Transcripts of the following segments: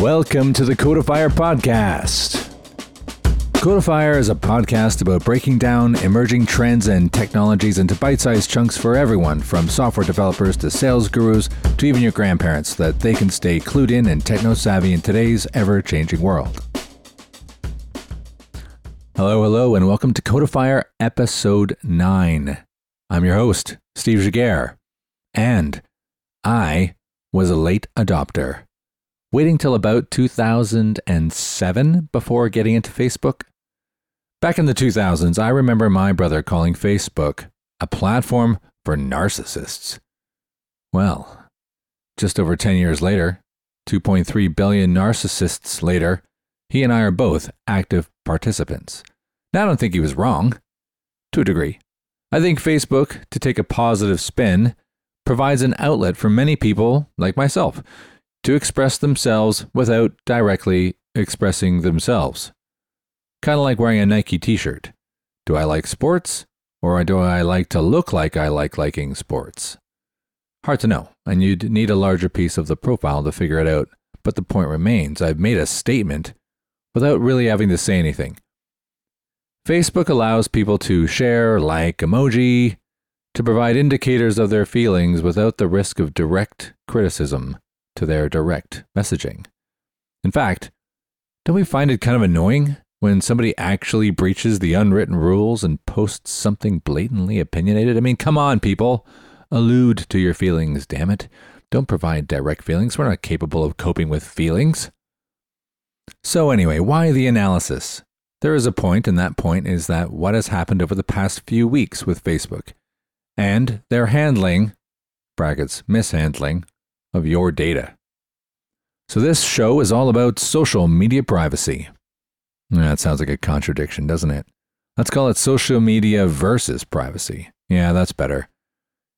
Welcome to the Codifier Podcast. Codifier is a podcast about breaking down emerging trends and technologies into bite sized chunks for everyone, from software developers to sales gurus to even your grandparents, so that they can stay clued in and techno savvy in today's ever changing world. Hello, hello, and welcome to Codifier Episode 9. I'm your host, Steve Giguere, and I was a late adopter waiting till about 2007 before getting into Facebook. Back in the 2000s, I remember my brother calling Facebook a platform for narcissists. Well, just over 10 years later, 2.3 billion narcissists later, he and I are both active participants. Now, I don't think he was wrong, to a degree. I think Facebook, to take a positive spin, provides an outlet for many people, like myself, to express themselves without directly expressing themselves. Kind of like wearing a Nike t shirt. Do I like sports, or do I like to look like I like liking sports? Hard to know, and you'd need a larger piece of the profile to figure it out. But the point remains I've made a statement without really having to say anything. Facebook allows people to share, like, emoji, to provide indicators of their feelings without the risk of direct criticism to their direct messaging. In fact, don't we find it kind of annoying when somebody actually breaches the unwritten rules and posts something blatantly opinionated? I mean, come on, people. Allude to your feelings, damn it. Don't provide direct feelings. We're not capable of coping with feelings. So, anyway, why the analysis? There is a point, and that point is that what has happened over the past few weeks with Facebook and their handling, brackets, mishandling, of your data. So, this show is all about social media privacy. That sounds like a contradiction, doesn't it? Let's call it social media versus privacy. Yeah, that's better.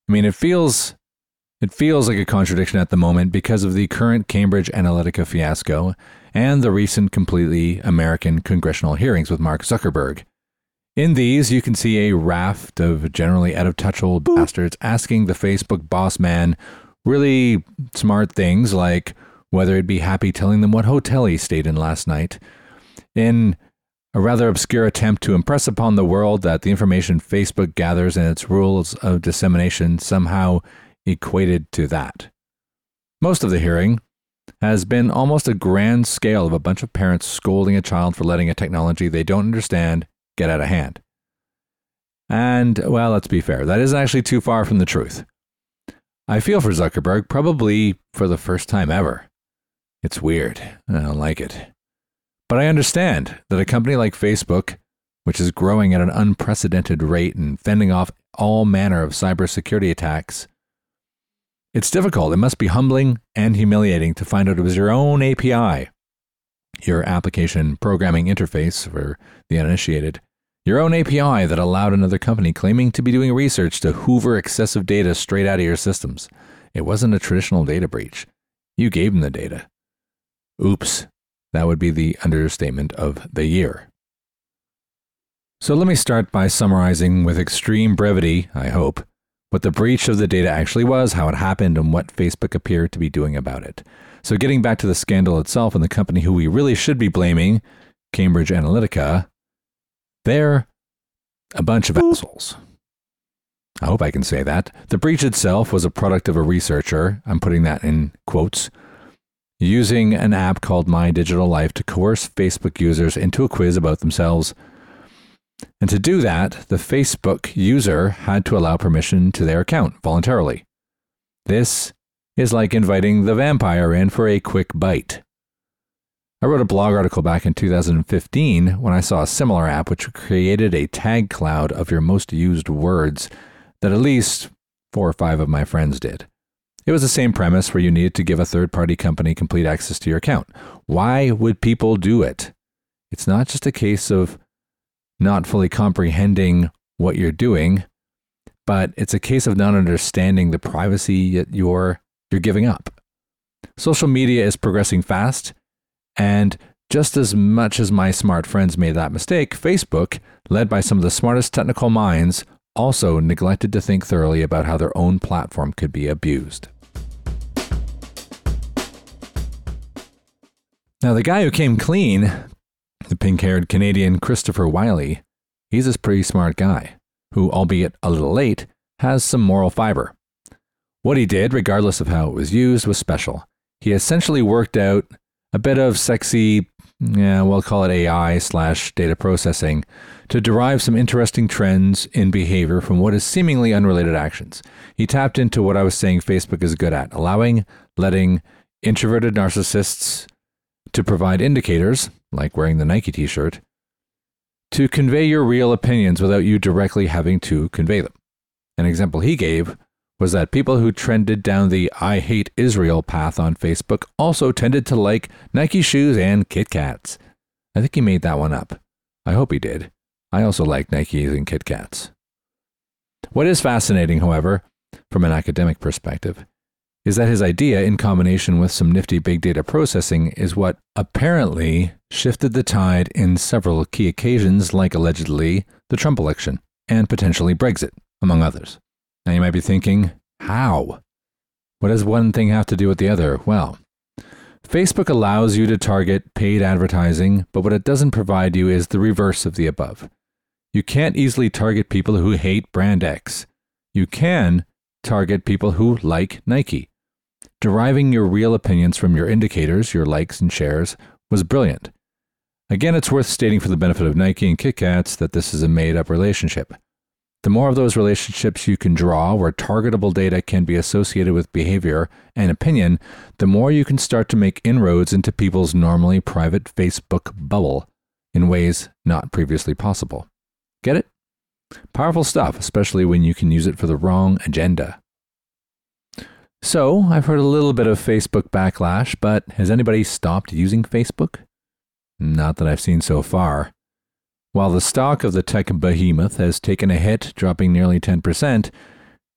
I mean, it feels it feels like a contradiction at the moment because of the current Cambridge Analytica fiasco and the recent completely American congressional hearings with Mark Zuckerberg. In these, you can see a raft of generally out of touch old bastards asking the Facebook boss man really smart things like whether he'd be happy telling them what hotel he stayed in last night. In a rather obscure attempt to impress upon the world that the information Facebook gathers and its rules of dissemination somehow equated to that. Most of the hearing has been almost a grand scale of a bunch of parents scolding a child for letting a technology they don't understand get out of hand. And, well, let's be fair, that isn't actually too far from the truth. I feel for Zuckerberg probably for the first time ever. It's weird. I don't like it. But I understand that a company like Facebook, which is growing at an unprecedented rate and fending off all manner of cybersecurity attacks, it's difficult. It must be humbling and humiliating to find out it was your own API, your application programming interface for the uninitiated, your own API that allowed another company claiming to be doing research to hoover excessive data straight out of your systems. It wasn't a traditional data breach. You gave them the data. Oops, that would be the understatement of the year. So let me start by summarizing with extreme brevity, I hope, what the breach of the data actually was, how it happened, and what Facebook appeared to be doing about it. So, getting back to the scandal itself and the company who we really should be blaming, Cambridge Analytica, they're a bunch of assholes. I hope I can say that. The breach itself was a product of a researcher, I'm putting that in quotes, using an app called My Digital Life to coerce Facebook users into a quiz about themselves. And to do that, the Facebook user had to allow permission to their account voluntarily. This is like inviting the vampire in for a quick bite. I wrote a blog article back in 2015 when I saw a similar app which created a tag cloud of your most used words that at least four or five of my friends did. It was the same premise where you needed to give a third party company complete access to your account. Why would people do it? It's not just a case of not fully comprehending what you're doing, but it's a case of not understanding the privacy that you're, you're giving up. Social media is progressing fast and just as much as my smart friends made that mistake, Facebook, led by some of the smartest technical minds, also neglected to think thoroughly about how their own platform could be abused. Now, the guy who came clean, the pink haired Canadian Christopher Wylie, he's a pretty smart guy who, albeit a little late, has some moral fiber. What he did, regardless of how it was used, was special. He essentially worked out a bit of sexy, yeah, we'll call it AI slash data processing, to derive some interesting trends in behavior from what is seemingly unrelated actions. He tapped into what I was saying Facebook is good at allowing, letting introverted narcissists to provide indicators, like wearing the Nike t shirt, to convey your real opinions without you directly having to convey them. An example he gave was that people who trended down the I hate Israel path on Facebook also tended to like Nike shoes and Kit Kats. I think he made that one up. I hope he did. I also like Nikes and Kit Kats. What is fascinating, however, from an academic perspective, is that his idea, in combination with some nifty big data processing, is what apparently shifted the tide in several key occasions, like allegedly the Trump election and potentially Brexit, among others. Now you might be thinking, how? What does one thing have to do with the other? Well, Facebook allows you to target paid advertising, but what it doesn't provide you is the reverse of the above. You can't easily target people who hate brand X. You can target people who like Nike. Deriving your real opinions from your indicators, your likes and shares, was brilliant. Again, it's worth stating for the benefit of Nike and Kit Kats that this is a made up relationship. The more of those relationships you can draw where targetable data can be associated with behavior and opinion, the more you can start to make inroads into people's normally private Facebook bubble in ways not previously possible. Get it? Powerful stuff, especially when you can use it for the wrong agenda. So, I've heard a little bit of Facebook backlash, but has anybody stopped using Facebook? Not that I've seen so far. While the stock of the tech behemoth has taken a hit, dropping nearly 10%,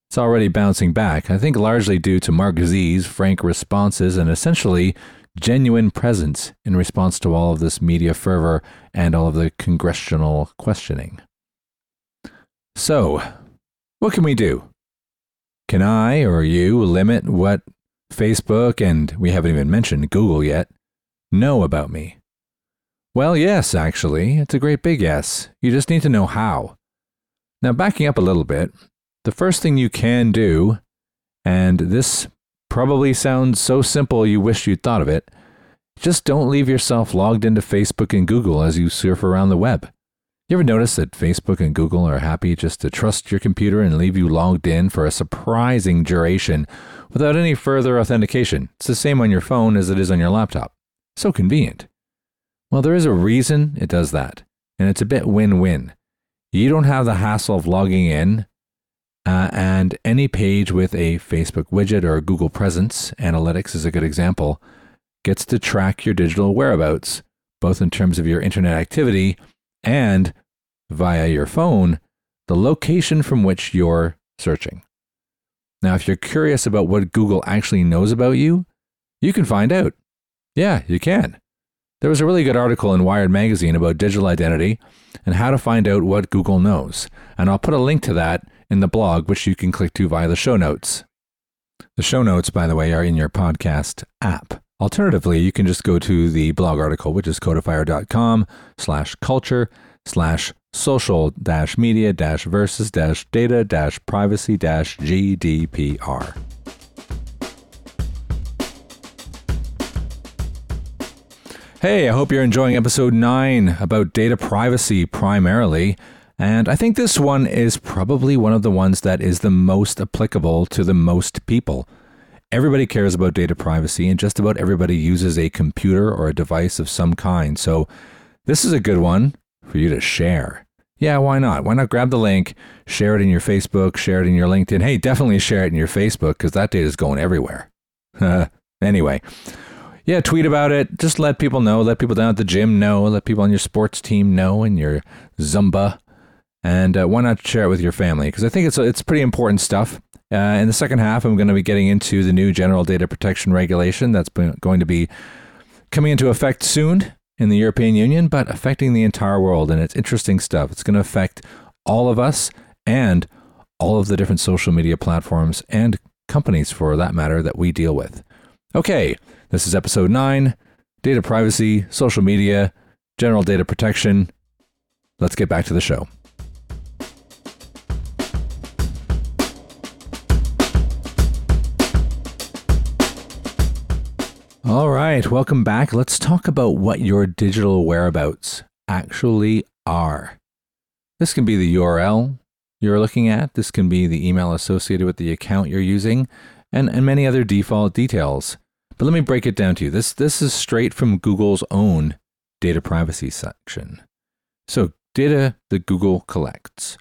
it's already bouncing back, I think largely due to Mark Z's frank responses and essentially genuine presence in response to all of this media fervor and all of the congressional questioning. So, what can we do? Can I or you limit what Facebook and we haven't even mentioned Google yet know about me? Well, yes, actually. It's a great big yes. You just need to know how. Now, backing up a little bit, the first thing you can do, and this probably sounds so simple you wish you'd thought of it, just don't leave yourself logged into Facebook and Google as you surf around the web. You ever notice that Facebook and Google are happy just to trust your computer and leave you logged in for a surprising duration without any further authentication? It's the same on your phone as it is on your laptop. So convenient. Well, there is a reason it does that, and it's a bit win win. You don't have the hassle of logging in, uh, and any page with a Facebook widget or Google Presence, analytics is a good example, gets to track your digital whereabouts, both in terms of your internet activity and via your phone, the location from which you're searching. Now, if you're curious about what Google actually knows about you, you can find out. Yeah, you can. There was a really good article in Wired Magazine about digital identity and how to find out what Google knows, and I'll put a link to that in the blog, which you can click to via the show notes. The show notes, by the way, are in your podcast app. Alternatively, you can just go to the blog article, which is codifier.com slash culture slash social dash media dash versus dash data dash privacy dash GDPR. Hey, I hope you're enjoying episode 9 about data privacy primarily. And I think this one is probably one of the ones that is the most applicable to the most people. Everybody cares about data privacy, and just about everybody uses a computer or a device of some kind. So, this is a good one for you to share. Yeah, why not? Why not grab the link, share it in your Facebook, share it in your LinkedIn? Hey, definitely share it in your Facebook because that data is going everywhere. anyway, yeah, tweet about it. Just let people know. Let people down at the gym know. Let people on your sports team know and your Zumba. And uh, why not share it with your family? Because I think it's it's pretty important stuff. Uh, in the second half, I'm going to be getting into the new General Data Protection Regulation that's going to be coming into effect soon in the European Union, but affecting the entire world. And it's interesting stuff. It's going to affect all of us and all of the different social media platforms and companies, for that matter, that we deal with. Okay, this is episode nine data privacy, social media, general data protection. Let's get back to the show. All right, welcome back. Let's talk about what your digital whereabouts actually are. This can be the URL you're looking at, this can be the email associated with the account you're using, and, and many other default details. But let me break it down to you. This, this is straight from Google's own data privacy section. So, data that Google collects.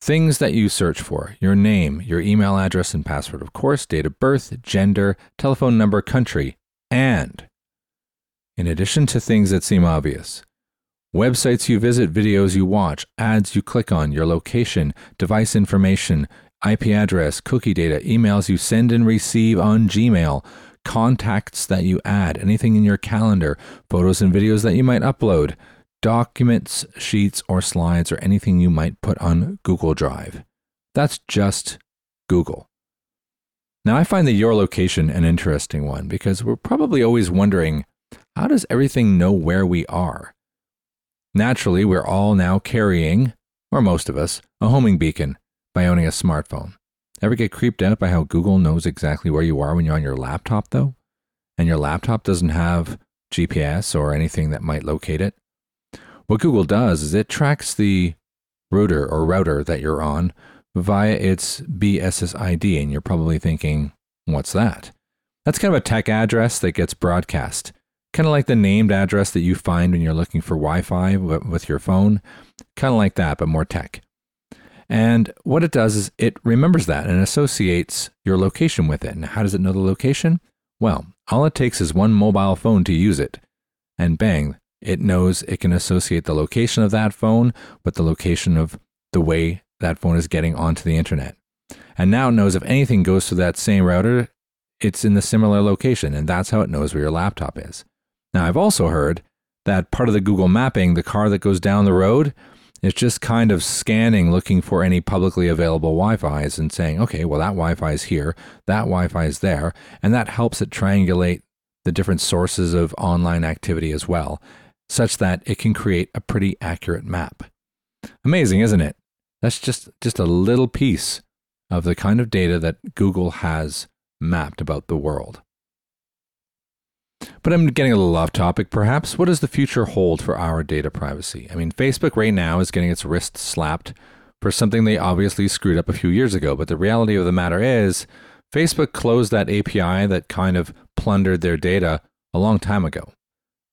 Things that you search for your name, your email address and password, of course, date of birth, gender, telephone number, country, and, in addition to things that seem obvious, websites you visit, videos you watch, ads you click on, your location, device information, IP address, cookie data, emails you send and receive on Gmail, contacts that you add, anything in your calendar, photos and videos that you might upload, documents, sheets, or slides, or anything you might put on Google Drive. That's just Google. Now, I find the your location an interesting one because we're probably always wondering how does everything know where we are? Naturally, we're all now carrying, or most of us, a homing beacon by owning a smartphone. Ever get creeped out by how Google knows exactly where you are when you're on your laptop, though? And your laptop doesn't have GPS or anything that might locate it? What Google does is it tracks the router or router that you're on via its BSSID, and you're probably thinking, what's that? That's kind of a tech address that gets broadcast, kind of like the named address that you find when you're looking for Wi Fi with your phone, kind of like that, but more tech. And what it does is it remembers that and associates your location with it. And how does it know the location? Well, all it takes is one mobile phone to use it. And bang, it knows it can associate the location of that phone with the location of the way that phone is getting onto the internet. And now it knows if anything goes to that same router, it's in the similar location, and that's how it knows where your laptop is. Now, I've also heard that part of the Google mapping, the car that goes down the road, is just kind of scanning, looking for any publicly available Wi Fi's and saying, okay, well, that Wi Fi is here, that Wi Fi is there. And that helps it triangulate the different sources of online activity as well, such that it can create a pretty accurate map. Amazing, isn't it? That's just, just a little piece of the kind of data that Google has mapped about the world. But I'm getting a little off topic, perhaps. What does the future hold for our data privacy? I mean, Facebook right now is getting its wrist slapped for something they obviously screwed up a few years ago. But the reality of the matter is, Facebook closed that API that kind of plundered their data a long time ago.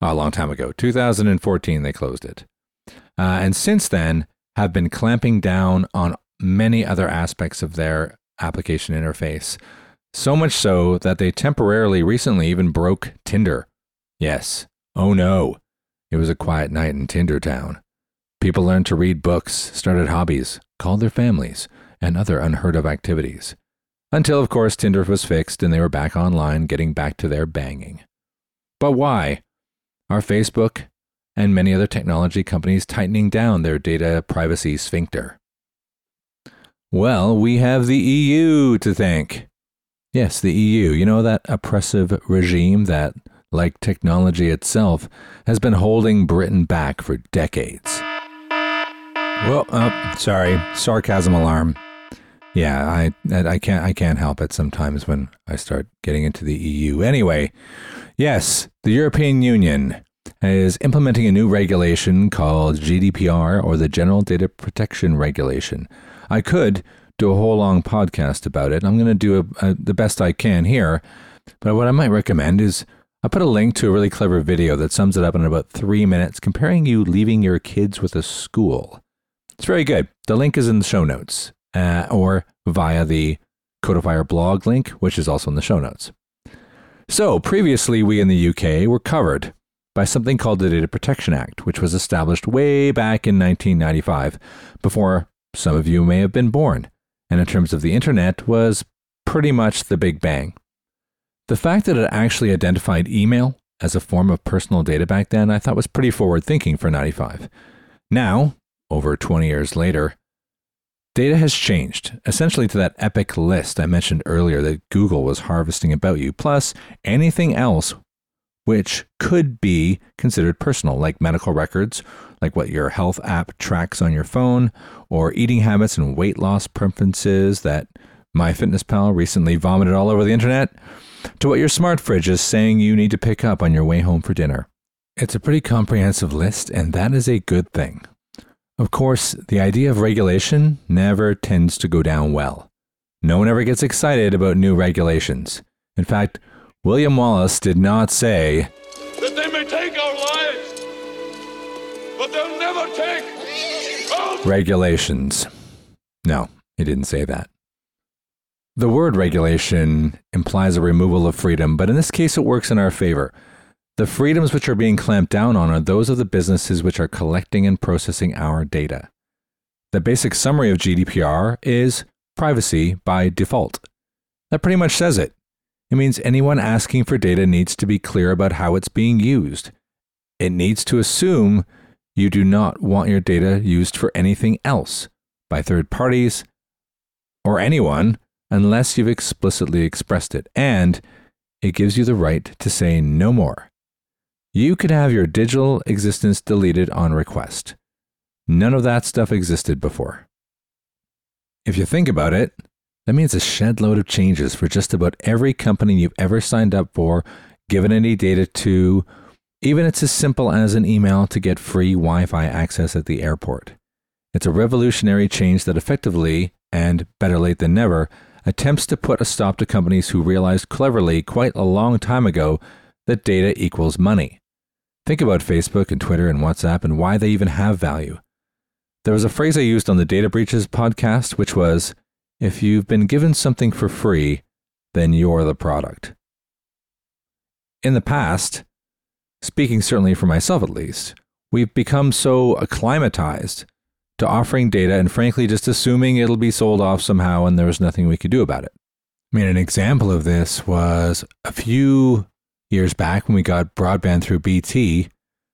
A long time ago, 2014, they closed it. Uh, and since then, have been clamping down on many other aspects of their application interface. So much so that they temporarily recently even broke Tinder. Yes. Oh no. It was a quiet night in Tinder Town. People learned to read books, started hobbies, called their families, and other unheard of activities. Until, of course, Tinder was fixed and they were back online getting back to their banging. But why? Are Facebook and many other technology companies tightening down their data privacy sphincter? Well, we have the EU to thank. Yes, the EU. You know, that oppressive regime that, like technology itself, has been holding Britain back for decades. Well, oh, sorry, sarcasm alarm. Yeah, I I can't I can't help it sometimes when I start getting into the EU. Anyway, yes, the European Union is implementing a new regulation called GDPR or the General Data Protection Regulation. I could do a whole long podcast about it. I'm going to do a, a, the best I can here. But what I might recommend is I put a link to a really clever video that sums it up in about three minutes, comparing you leaving your kids with a school. It's very good. The link is in the show notes uh, or via the Codifier blog link, which is also in the show notes. So, previously, we in the UK were covered by something called the Data Protection Act, which was established way back in 1995, before some of you may have been born and in terms of the internet, was pretty much the Big Bang. The fact that it actually identified email as a form of personal data back then, I thought was pretty forward thinking for 95. Now, over 20 years later, data has changed, essentially to that epic list I mentioned earlier that Google was harvesting about you, plus anything else which could be considered personal, like medical records, like what your health app tracks on your phone, or eating habits and weight loss preferences that MyFitnessPal recently vomited all over the internet, to what your smart fridge is saying you need to pick up on your way home for dinner. It's a pretty comprehensive list, and that is a good thing. Of course, the idea of regulation never tends to go down well. No one ever gets excited about new regulations. In fact, William Wallace did not say that they may take our lives, but they'll never take regulations. No, he didn't say that. The word regulation implies a removal of freedom, but in this case it works in our favor. The freedoms which are being clamped down on are those of the businesses which are collecting and processing our data. The basic summary of GDPR is privacy by default. That pretty much says it. It means anyone asking for data needs to be clear about how it's being used. It needs to assume you do not want your data used for anything else by third parties or anyone unless you've explicitly expressed it. And it gives you the right to say no more. You could have your digital existence deleted on request. None of that stuff existed before. If you think about it, that means a shed load of changes for just about every company you've ever signed up for, given any data to, even it's as simple as an email to get free Wi Fi access at the airport. It's a revolutionary change that effectively, and better late than never, attempts to put a stop to companies who realized cleverly quite a long time ago that data equals money. Think about Facebook and Twitter and WhatsApp and why they even have value. There was a phrase I used on the Data Breaches podcast, which was if you've been given something for free, then you're the product. In the past, speaking certainly for myself at least, we've become so acclimatized to offering data and frankly just assuming it'll be sold off somehow and there's nothing we could do about it. I mean, an example of this was a few years back when we got broadband through BT,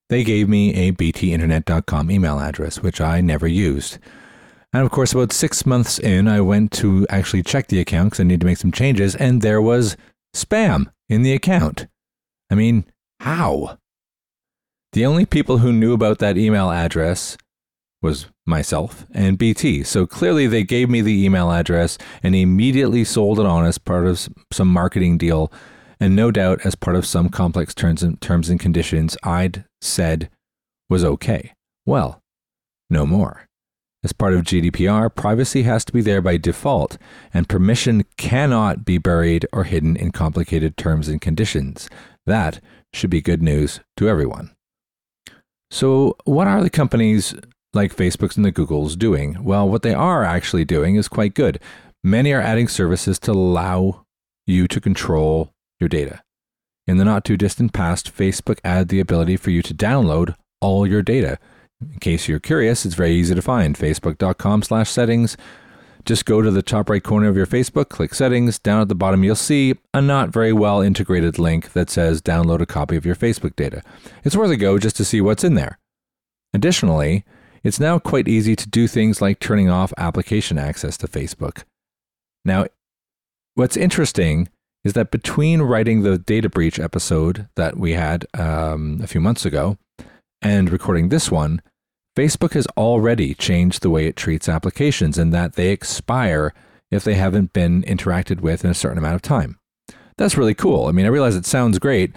they gave me a btinternet.com email address, which I never used. And of course, about six months in, I went to actually check the account because I need to make some changes, and there was spam in the account. I mean, how? The only people who knew about that email address was myself and BT. So clearly they gave me the email address and immediately sold it on as part of some marketing deal. And no doubt as part of some complex terms and, terms and conditions I'd said was okay. Well, no more. As part of GDPR, privacy has to be there by default, and permission cannot be buried or hidden in complicated terms and conditions. That should be good news to everyone. So, what are the companies like Facebook's and the Googles doing? Well, what they are actually doing is quite good. Many are adding services to allow you to control your data. In the not too distant past, Facebook added the ability for you to download all your data in case you're curious, it's very easy to find. Facebook.com slash settings. Just go to the top right corner of your Facebook, click settings. Down at the bottom, you'll see a not very well integrated link that says download a copy of your Facebook data. It's worth a go just to see what's in there. Additionally, it's now quite easy to do things like turning off application access to Facebook. Now, what's interesting is that between writing the data breach episode that we had um, a few months ago and recording this one, Facebook has already changed the way it treats applications and that they expire if they haven't been interacted with in a certain amount of time. That's really cool. I mean, I realize it sounds great.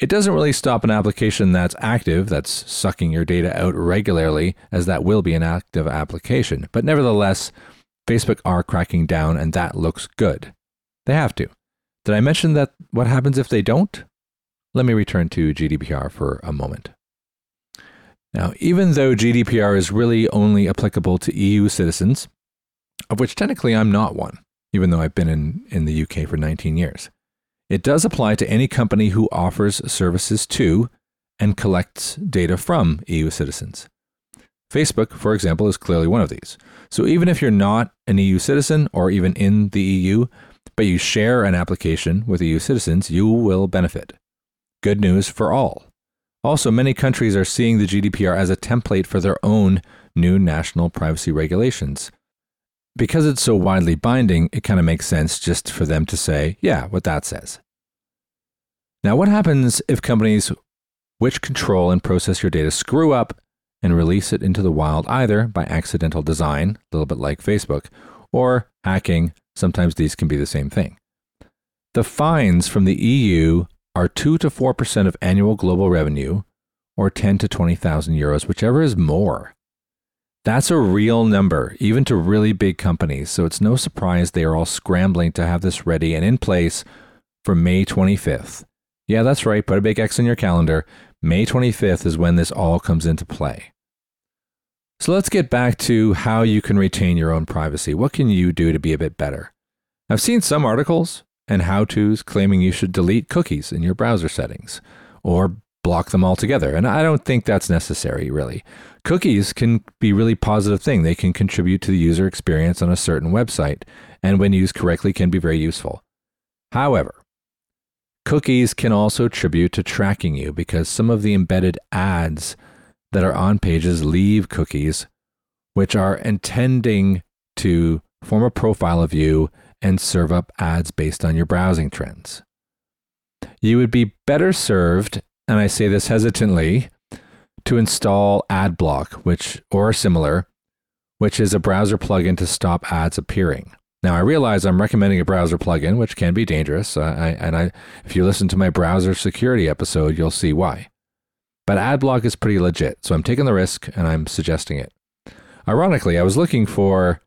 It doesn't really stop an application that's active, that's sucking your data out regularly, as that will be an active application. But nevertheless, Facebook are cracking down, and that looks good. They have to. Did I mention that what happens if they don't? Let me return to GDPR for a moment. Now, even though GDPR is really only applicable to EU citizens, of which technically I'm not one, even though I've been in, in the UK for 19 years, it does apply to any company who offers services to and collects data from EU citizens. Facebook, for example, is clearly one of these. So even if you're not an EU citizen or even in the EU, but you share an application with EU citizens, you will benefit. Good news for all. Also, many countries are seeing the GDPR as a template for their own new national privacy regulations. Because it's so widely binding, it kind of makes sense just for them to say, yeah, what that says. Now, what happens if companies which control and process your data screw up and release it into the wild either by accidental design, a little bit like Facebook, or hacking? Sometimes these can be the same thing. The fines from the EU are 2 to 4% of annual global revenue or 10 to 20,000 euros, whichever is more. That's a real number, even to really big companies. So it's no surprise they are all scrambling to have this ready and in place for May 25th. Yeah, that's right. Put a big X in your calendar. May 25th is when this all comes into play. So let's get back to how you can retain your own privacy. What can you do to be a bit better? I've seen some articles and how to's claiming you should delete cookies in your browser settings or block them altogether. And I don't think that's necessary, really. Cookies can be really positive thing. They can contribute to the user experience on a certain website, and when used correctly, can be very useful. However, cookies can also attribute to tracking you because some of the embedded ads that are on pages leave cookies, which are intending to form a profile of you and serve up ads based on your browsing trends. You would be better served, and I say this hesitantly, to install AdBlock, which or similar, which is a browser plugin to stop ads appearing. Now I realize I'm recommending a browser plugin, which can be dangerous. I, and I, if you listen to my browser security episode, you'll see why. But AdBlock is pretty legit, so I'm taking the risk and I'm suggesting it. Ironically, I was looking for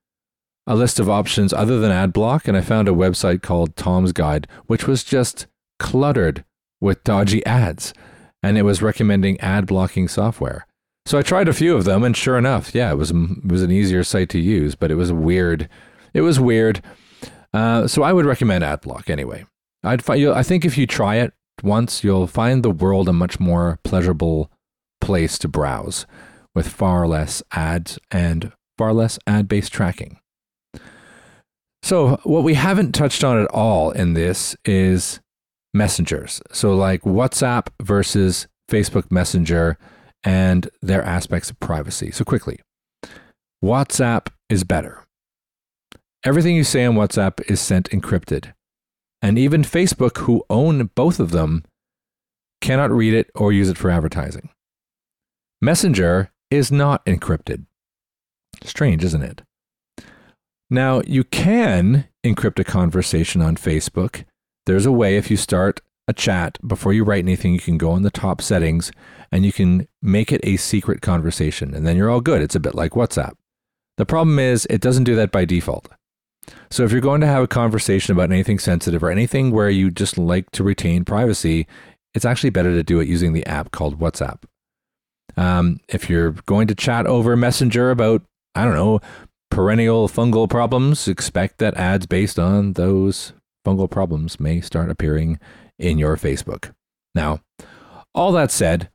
a list of options other than AdBlock, and I found a website called Tom's Guide, which was just cluttered with dodgy ads, and it was recommending ad blocking software. So I tried a few of them, and sure enough, yeah, it was it was an easier site to use, but it was weird. It was weird. Uh, so I would recommend AdBlock anyway. I'd find I think if you try it once, you'll find the world a much more pleasurable place to browse, with far less ads and far less ad-based tracking. So, what we haven't touched on at all in this is messengers. So, like WhatsApp versus Facebook Messenger and their aspects of privacy. So, quickly, WhatsApp is better. Everything you say on WhatsApp is sent encrypted. And even Facebook, who own both of them, cannot read it or use it for advertising. Messenger is not encrypted. Strange, isn't it? Now, you can encrypt a conversation on Facebook. There's a way if you start a chat before you write anything, you can go in the top settings and you can make it a secret conversation, and then you're all good. It's a bit like WhatsApp. The problem is, it doesn't do that by default. So, if you're going to have a conversation about anything sensitive or anything where you just like to retain privacy, it's actually better to do it using the app called WhatsApp. Um, if you're going to chat over Messenger about, I don't know, perennial fungal problems, expect that ads based on those fungal problems may start appearing in your Facebook. Now, all that said,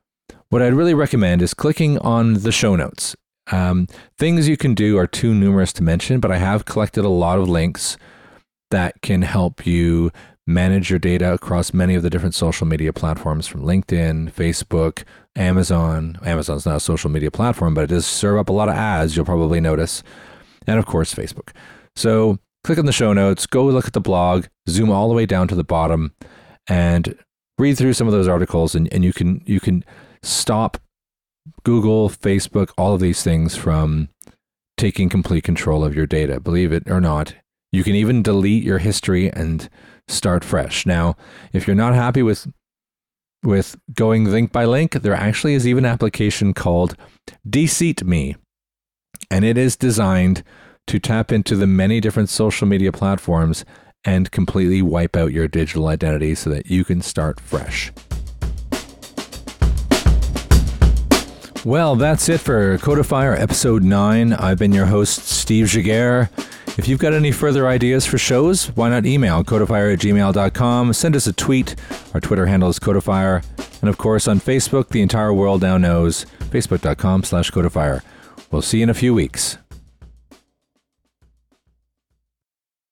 what I'd really recommend is clicking on the show notes. Um, things you can do are too numerous to mention, but I have collected a lot of links that can help you manage your data across many of the different social media platforms from LinkedIn, Facebook, Amazon. Amazon's not a social media platform, but it does serve up a lot of ads, you'll probably notice and of course, Facebook. So click on the show notes, go look at the blog, zoom all the way down to the bottom, and read through some of those articles, and, and you can you can stop Google, Facebook, all of these things from taking complete control of your data. Believe it or not, you can even delete your history and start fresh. Now, if you're not happy with with going link by link, there actually is even an application called Deseat Me and it is designed to tap into the many different social media platforms and completely wipe out your digital identity so that you can start fresh. Well, that's it for Codifier episode 9. I've been your host, Steve Giguere. If you've got any further ideas for shows, why not email codifier at gmail.com, send us a tweet. Our Twitter handle is codifier. And of course, on Facebook, the entire world now knows facebook.com slash codifier. We'll see you in a few weeks.